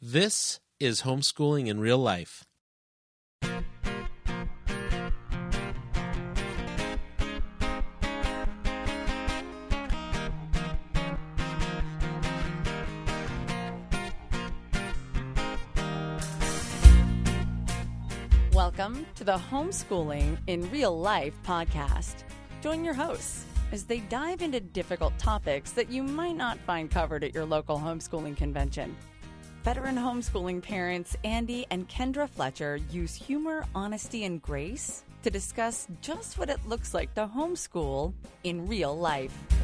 This is homeschooling in real life. Welcome to the Homeschooling in Real Life podcast. Join your hosts as they dive into difficult topics that you might not find covered at your local homeschooling convention. Veteran homeschooling parents Andy and Kendra Fletcher use humor, honesty, and grace to discuss just what it looks like to homeschool in real life.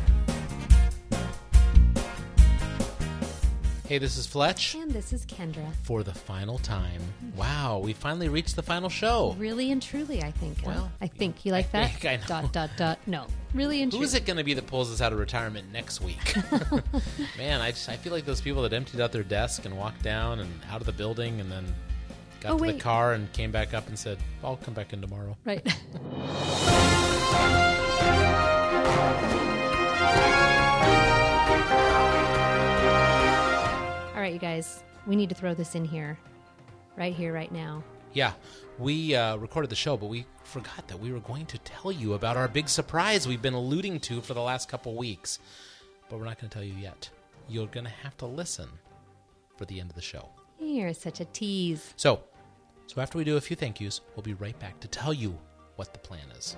Hey, this is Fletch And this is Kendra. for the final time. Wow, we finally reached the final show. Really and truly, I think. Well, I think you like I that. think I know. Dot dot dot. No, really and Who truly. is it going to be that pulls us out of retirement next week? Man, I just I feel like those people that emptied out their desk and walked down and out of the building and then got Oh, to the car and came back up and said, "I'll come back in tomorrow." Right. guys. We need to throw this in here, right here, right now. Yeah, we uh, recorded the show, but we forgot that we were going to tell you about our big surprise we've been alluding to for the last couple weeks. But we're not going to tell you yet. You're going to have to listen for the end of the show. You're such a tease. So, so after we do a few thank yous, we'll be right back to tell you what the plan is.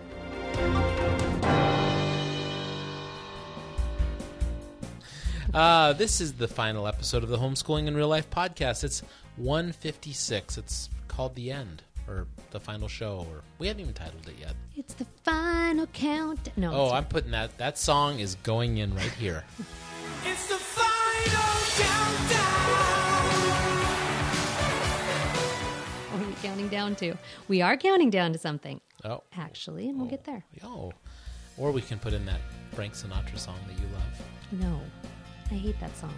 Uh, this is the final episode of the Homeschooling in Real Life podcast. It's 156. It's called The End, or The Final Show, or we haven't even titled it yet. It's the final count. No. Oh, I'm putting that. That song is going in right here. It's the final countdown. what are we counting down to? We are counting down to something, Oh, actually, and we'll get there. yo. Or we can put in that Frank Sinatra song that you love. No, I hate that song.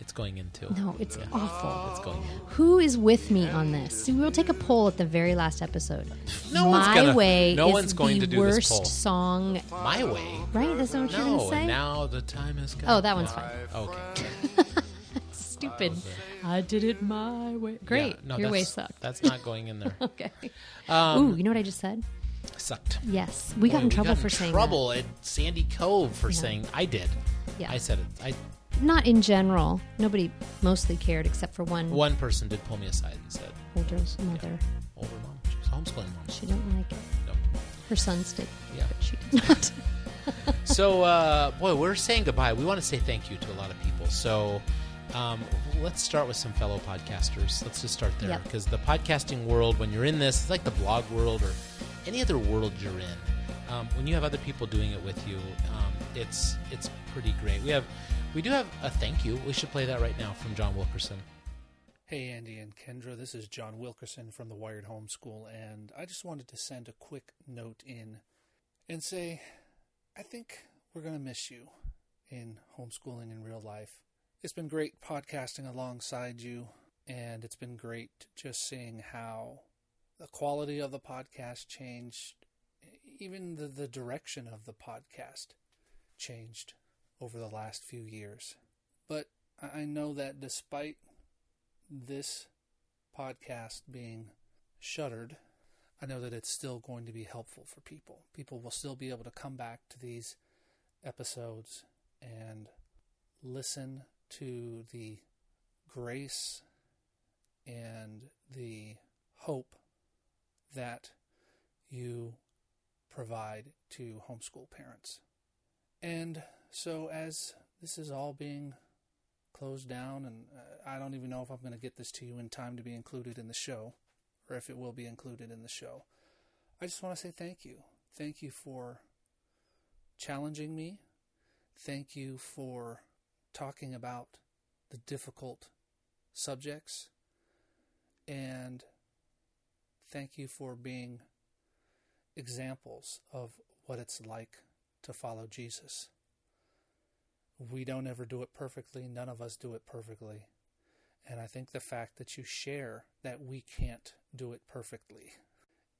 It's going into. No, it's Yeah. awful. It's going in. Who is with me on this? We'll take a poll at the very last episode. No one's gonna- way no is one's going the to do this worst poll. song. My way. Right? That's not what you're No, going to say. and now the time has come. oh, that one's fine. Okay. Stupid. I did it my way. Great. Yeah, no, Your way sucked. That's not going in there. okay. Um, Ooh, you know what I just said? Sucked. Yes, we got Boy, in trouble got for in saying trouble at Sandy Cove for Yeah. saying I did. Yeah. I said it. I. Not in general. Nobody mostly cared except for one one person did pull me aside and said, older mother. "Older mom, she was homeschooling mom." She didn't like it. No. Her sons did, Yeah. but she did not. So, uh, boy, we're saying goodbye. We want to say thank you to a lot of people. So, um, let's start with some fellow podcasters. Let's just start there Yep. because the podcasting world, when you're in this, it's like the blog world or any other world you're in. Um, when you have other people doing it with you, um, it's it's pretty great. We have we do have a thank you. We should play that right now from John Wilkerson. Hey, Andy and Kendra, this is John Wilkerson from the Wired Homeschool, and I just wanted to send a quick note in and say, I think we're going to miss you in homeschooling in real life. It's been great podcasting alongside you, and it's been great just seeing how the quality of the podcast changed, even the, the direction of the podcast changed over the last few years. But I know that despite this podcast being shuttered, I know that it's still going to be helpful for people. People will still be able to come back to these episodes and listen to the grace and the hope that you provide to homeschool parents. And so, as this is all being closed down, and uh, I don't even know if I'm going to get this to you in time to be included in the show, or if it will be included in the show. I just want to say thank you. Thank you for challenging me. Thank you for talking about the difficult subjects. And thank you for being examples of what it's like to follow Jesus. We don't ever do it perfectly. None of us do it perfectly. And I think the fact that you share that we can't do it perfectly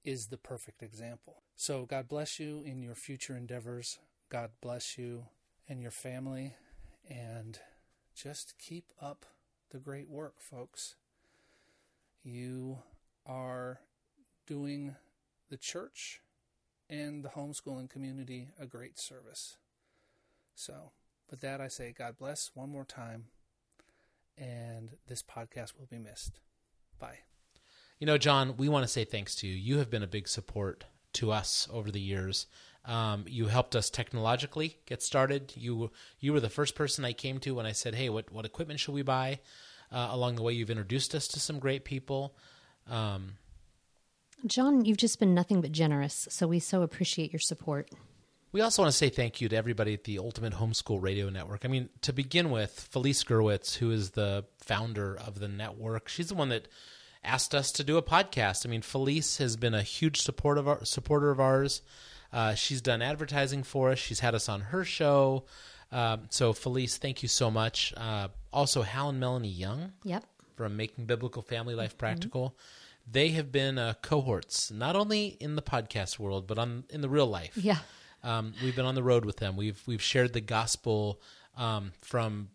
is the perfect example. So, God bless you in your future endeavors. God bless you and your family. And just keep up the great work, folks. You are doing the church and the homeschooling community a great service. So, with that, I say God bless one more time, and this podcast will be missed. Bye. You know, John, we want to say thanks to you. You have been a big support to us over the years. Um, you helped us technologically get started. You you were the first person I came to when I said, "Hey, what what equipment should we buy?" Uh, along the way, you've introduced us to some great people. Um, John, you've just been nothing but generous, so we so appreciate your support. We also want to say thank you to everybody at the Ultimate Homeschool Radio Network. I mean, to begin with, Felice Gerwitz, who is the founder of the network, she's the one that asked us to do a podcast. I mean, Felice has been a huge support of our, supporter of ours. Uh, she's done advertising for us. She's had us on her show. Um, so, Felice, thank you so much. Uh, also, Hal and Melanie Young Yep. from Making Biblical Family Life Practical. They have been uh, cohorts, not only in the podcast world, but on in the real life. Yeah. Um, we've been on the road with them. We've we've shared the gospel um, from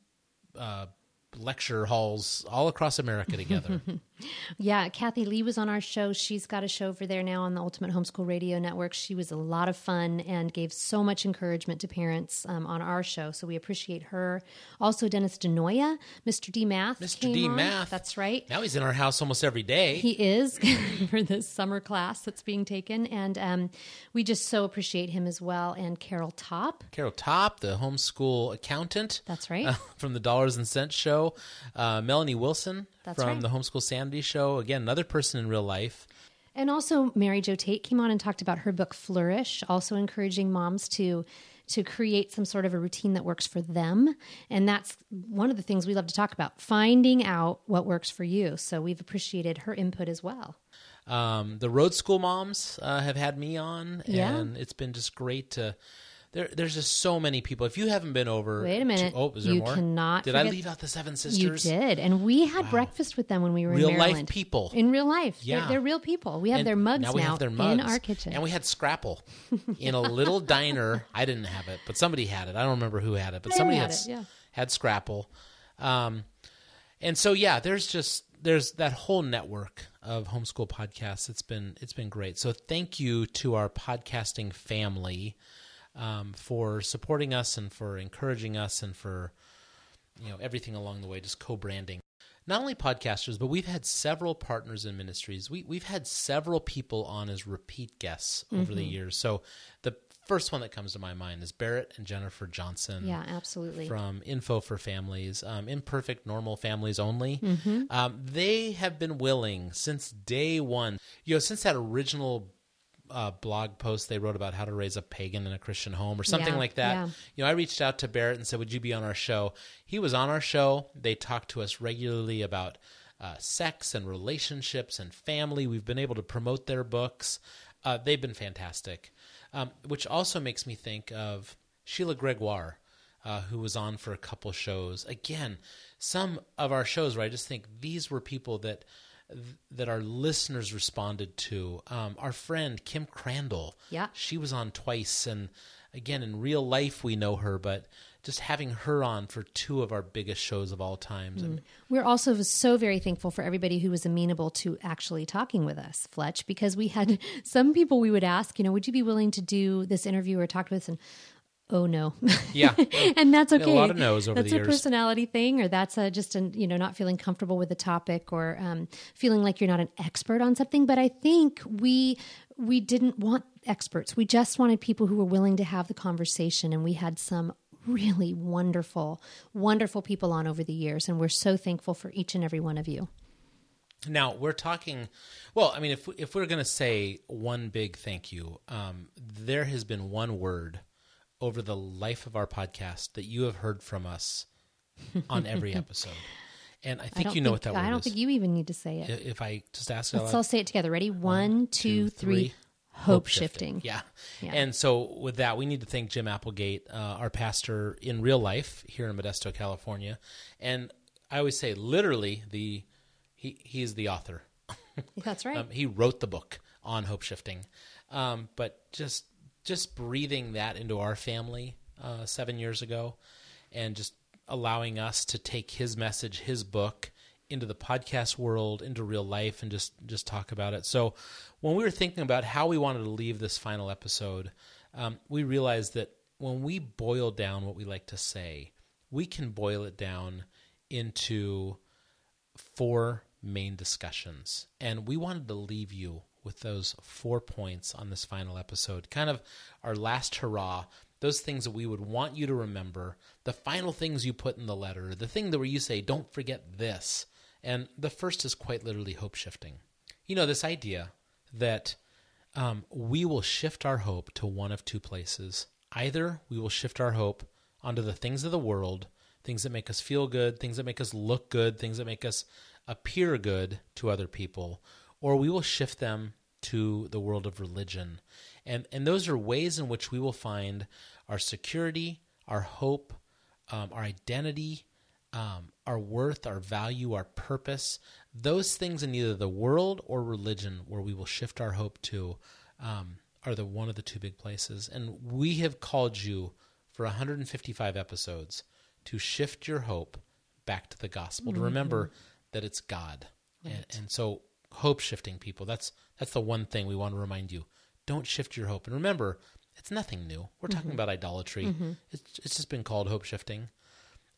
uh, lecture halls all across America together. Yeah, Kathy Lee was on our show. She's got a show over there now on the Ultimate Homeschool Radio Network. She was a lot of fun and gave so much encouragement to parents um, on our show. So we appreciate her. Also, Dennis DiNoia, Mr. D Math. Mr. D on. Math. That's right. now he's in our house almost every day. He is for this summer class that's being taken. And um, we just so appreciate him as well. And Carol Topp. Carol Topp, the homeschool accountant. That's right. uh, from the Dollars and Cents show. Uh, Melanie Wilson That's from right. the Homeschool Sanity show. Again, another person in real life. And also, Mary Jo Tate came on and talked about her book Flourish, also encouraging moms to to create some sort of a routine that works for them. And that's one of the things we love to talk about, finding out what works for you. So we've appreciated her input as well. Um, the road school moms uh, have had me on, Yeah. and it's been just great to. There, there's just so many people. If you haven't been over, Wait a minute. To, oh, is there You more? cannot Did I leave out the Seven Sisters? You did. And we had breakfast with them when we were Real in life Maryland. people. In real life. They're- Yeah. They're, real people. We have And their mugs now we have their mugs in our kitchen. and we had Scrapple in a little diner. I didn't have it, but somebody had it. I don't remember who had it, but somebody had had it, yeah. had Scrapple. Um, and so yeah, there's just there's that whole network of homeschool podcasts. It's been it's been great. So thank you to our podcasting family um, for supporting us and for encouraging us and for you know everything along the way, just co-branding. Not only podcasters, but we've had several partners in ministries. We we've had several people on as repeat guests over the years. So the first one that comes to my mind is Barrett and Jennifer Johnson yeah, absolutely. from Info for Families, um, Imperfect Normal Families Only. Mm-hmm. Um, they have been willing since day one, you know, since that original uh, blog post they wrote about how to raise a pagan in a Christian home or something Yeah, like that. yeah. You know, I reached out to Barrett and said, "Would you be on our show?" He was on our show. They talked to us regularly about uh, sex and relationships and family. We've been able to promote their books. Uh, they've been fantastic, um, which also makes me think of Sheila Gregoire, uh, who was on for a couple shows. Again, some of our shows where I just think these were people that that our listeners responded to. Um, our friend Kim Crandall, Yeah. she was on twice, and again in real life we know her, but just having her on for two of our biggest shows of all times. And We're also so very thankful for everybody who was amenable to actually talking with us, Fletch, because we had some people we would ask, you know, would you be willing to do this interview or talk to us? And oh no, Yeah. and that's Been a okay. lot of no's over that's the a years. personality thing, or that's a, just an you know not feeling comfortable with the topic, or um, feeling like you're not an expert on something. But I think we we didn't want experts. We just wanted people who were willing to have the conversation, and we had some really wonderful, wonderful people on over the years, and we're so thankful for each and every one of you. Now we're talking. Well, I mean, if if we're going to say one big thank you, um, there has been one word over the life of our podcast that you have heard from us on every episode, and I I think don't you know think, what that was. I don't is. think you even need to say it. if I just ask, Let's all say it together. Ready? One, two, three. Hope shifting. Yeah. Yeah. And so with that, we need to thank Jim Applegate, uh, our pastor in real life here in Modesto, California. And I always say, literally, the he he is the author. That's right. Um, he wrote the book on hope shifting. Um, but just just breathing that into our family uh, seven years ago, and just allowing us to take his message, his book, into the podcast world, into real life, and just just talk about it. So, when we were thinking about how we wanted to leave this final episode, um, we realized that when we boil down what we like to say, we can boil it down into four main discussions, and we wanted to leave you with those four points on this final episode, kind of our last hurrah those things that we would want you to remember, the final things you put in the letter, the thing that where you say, don't forget this. And the first is quite literally hope shifting. You know, this idea that um, we will shift our hope to one of two places. Either we will shift our hope onto the things of the world, things that make us feel good, things that make us look good, things that make us appear good to other people, or we will shift them to the world of religion and and those are ways in which we will find our security, our hope, um, our identity, um, our worth, our value, our purpose. Those things in either the world or religion, where we will shift our hope to, um, are the one of the two big places. And we have called you for 155 episodes to shift your hope back to the gospel. To remember that it's God, and, and so hope shifting people. That's that's the one thing we want to remind you don't shift your hope. And remember, it's nothing new. We're talking mm-hmm. about idolatry. Mm-hmm. It's, it's just been called hope shifting.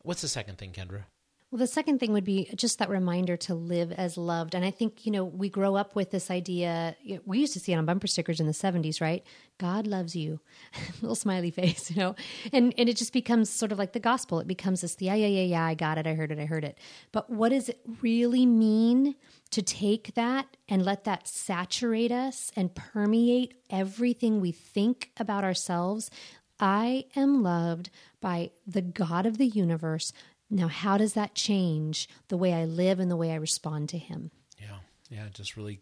What's the second thing, Kendra? Well, the second thing would be just that reminder to live as loved. And I think, you know, we grow up with this idea. We used to see it on bumper stickers in the 70s, right? God loves you. Little smiley face, you know? And and it just becomes sort of like the gospel. It becomes this, yeah, yeah, yeah, yeah, I got it, I heard it, I heard it. But what does it really mean to take that and let that saturate us and permeate everything we think about ourselves? I am loved by the God of the universe. Now, how does that change the way I live and the way I respond to Him? Yeah, yeah, it just really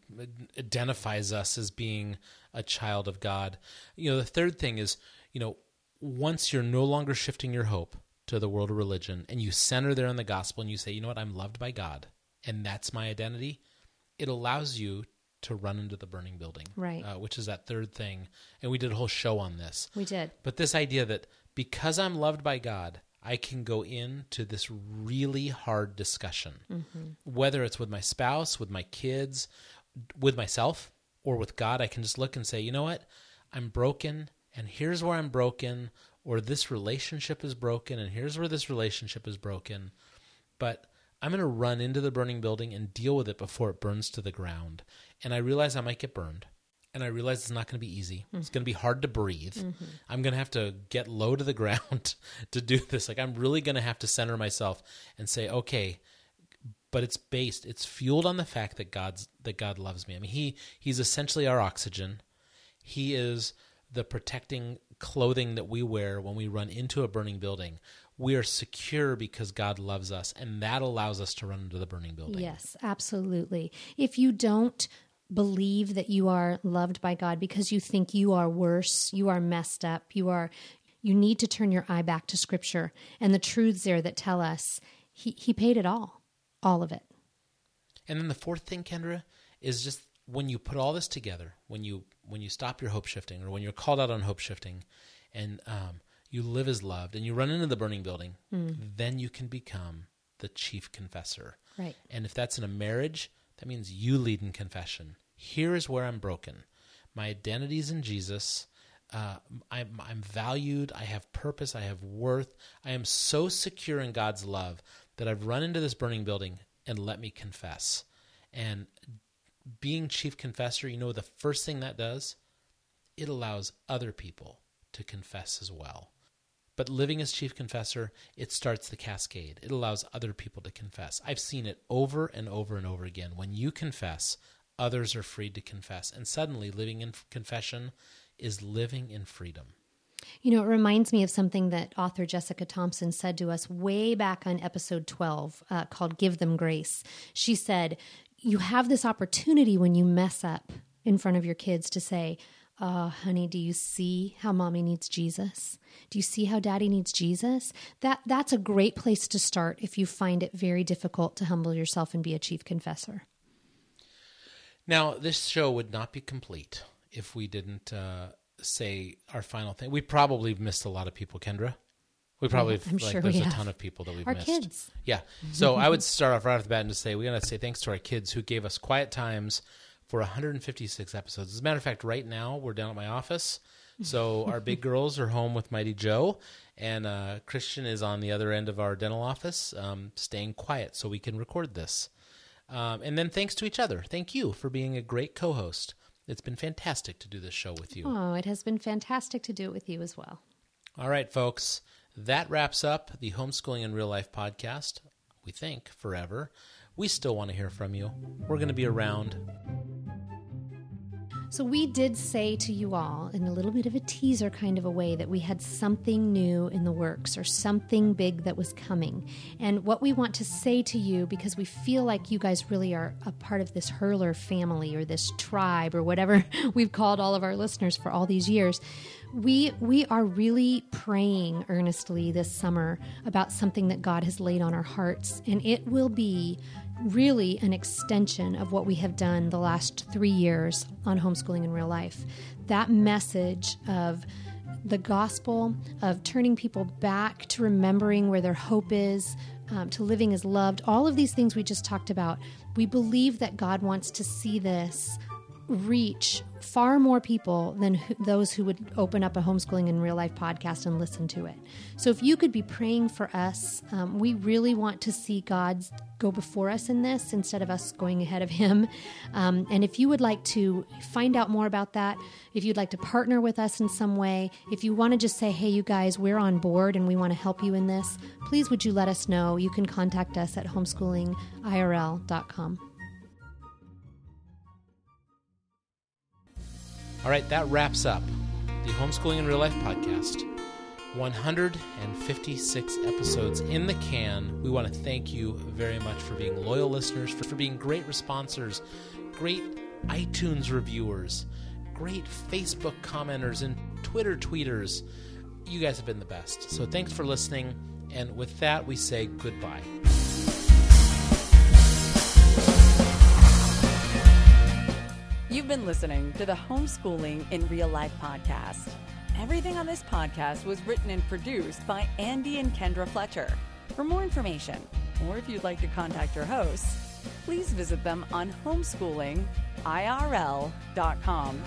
identifies us as being a child of God. You know, the third thing is, you know, once you're no longer shifting your hope to the world of religion and you center there on the gospel and you say, you know what, I'm loved by God and that's my identity, it allows you to run into the burning building. Right. Uh, which is that third thing. And we did a whole show on this. We did. But this idea that because I'm loved by God, I can go into this really hard discussion, mm-hmm. whether it's with my spouse, with my kids, with myself, or with God. I can just look and say, you know what? I'm broken, and here's where I'm broken, or this relationship is broken, and here's where this relationship is broken. But I'm going to run into the burning building and deal with it before it burns to the ground. And I realize I might get burned. And I realize it's not going to be easy. It's mm-hmm. going to be hard to breathe. Mm-hmm. I'm going to have to get low to the ground to do this. Like, I'm really going to have to center myself and say, okay, but it's based, it's fueled on the fact that God's that God loves me. I mean, he he's essentially our oxygen. He is the protecting clothing that we wear when we run into a burning building. We are secure because God loves us, and that allows us to run into the burning building. Yes, absolutely. If you don't believe that you are loved by God because you think you are worse, you are messed up, you are you need to turn your eye back to scripture and the truths there that tell us he he paid it all. All of it. And then the fourth thing, Kendra, is just when you put all this together, when you when you stop your hope shifting, or when you're called out on hope shifting, and um, you live as loved, and you run into the burning building, then you can become the chief confessor. Right. And if that's in a marriage, that means you lead in confession. Here is where I'm broken. My identity is in Jesus. Uh, I'm, I'm valued. I have purpose. I have worth. I am so secure in God's love that I've run into this burning building and let me confess. And being chief confessor, you know, the first thing that does, it allows other people to confess as well. But living as chief confessor, it starts the cascade. It allows other people to confess. I've seen it over and over and over again. When you confess, others are freed to confess. And suddenly, living in confession is living in freedom. You know, it reminds me of something that author Jessica Thompson said to us way back on episode 12 uh, called Give Them Grace. She said, You have this opportunity when you mess up in front of your kids to say, Oh, honey, do you see how mommy needs Jesus? Do you see how daddy needs Jesus? That that's a great place to start if you find it very difficult to humble yourself and be a chief confessor. Now, this show would not be complete if we didn't uh, say our final thing. We probably missed a lot of people, Kendra. We probably I'm like sure there's a have. ton of people that we've Our missed. kids. Yeah. So I would start off right off the bat and just say we gotta say thanks to our kids who gave us quiet times for 156 episodes. As a matter of fact, right now we're down at my office. So our big girls are home with Mighty Joe, and uh, Christian is on the other end of our dental office, um, staying quiet so we can record this. Um, and then thanks to each other. Thank you for being a great co-host. It's been fantastic to do this show with you. Oh, it has been fantastic to do it with you as well. All right, folks. That wraps up the Homeschooling in Real Life podcast. We think forever. We still want to hear from you. We're going to be around. So, we did say to you all in a little bit of a teaser kind of a way that we had something new in the works or something big that was coming. And what we want to say to you, because we feel like you guys really are a part of this HIRL family or this tribe or whatever we've called all of our listeners for all these years, we we are really praying earnestly this summer about something that God has laid on our hearts and it will be really an extension of what we have done the last 3 years on homeschooling in real life. That message of the gospel of turning people back to remembering where their hope is um, to living as loved all of these things we just talked about we believe that God wants to see this reach far more people than who, those who would open up a homeschooling in real life podcast and listen to it. So, if you could be praying for us, um, we really want to see God go before us in this instead of us going ahead of Him. Um, and if you would like to find out more about that, if you'd like to partner with us in some way, if you want to just say, hey, you guys, we're on board and we want to help you in this, please would you let us know? You can contact us at homeschoolingirl.com. All right, that wraps up the Homeschooling in Real Life podcast. 156 episodes in the can. We want to thank you very much for being loyal listeners, for, for being great responsors, great iTunes reviewers, great Facebook commenters, and Twitter tweeters. You guys have been the best. So thanks for listening. And with that, we say goodbye. You've been listening to the Homeschooling in Real Life podcast. Everything on this podcast was written and produced by Andy and Kendra Fletcher. For more information, or if you'd like to contact your hosts, please visit them on homeschoolingirl.com.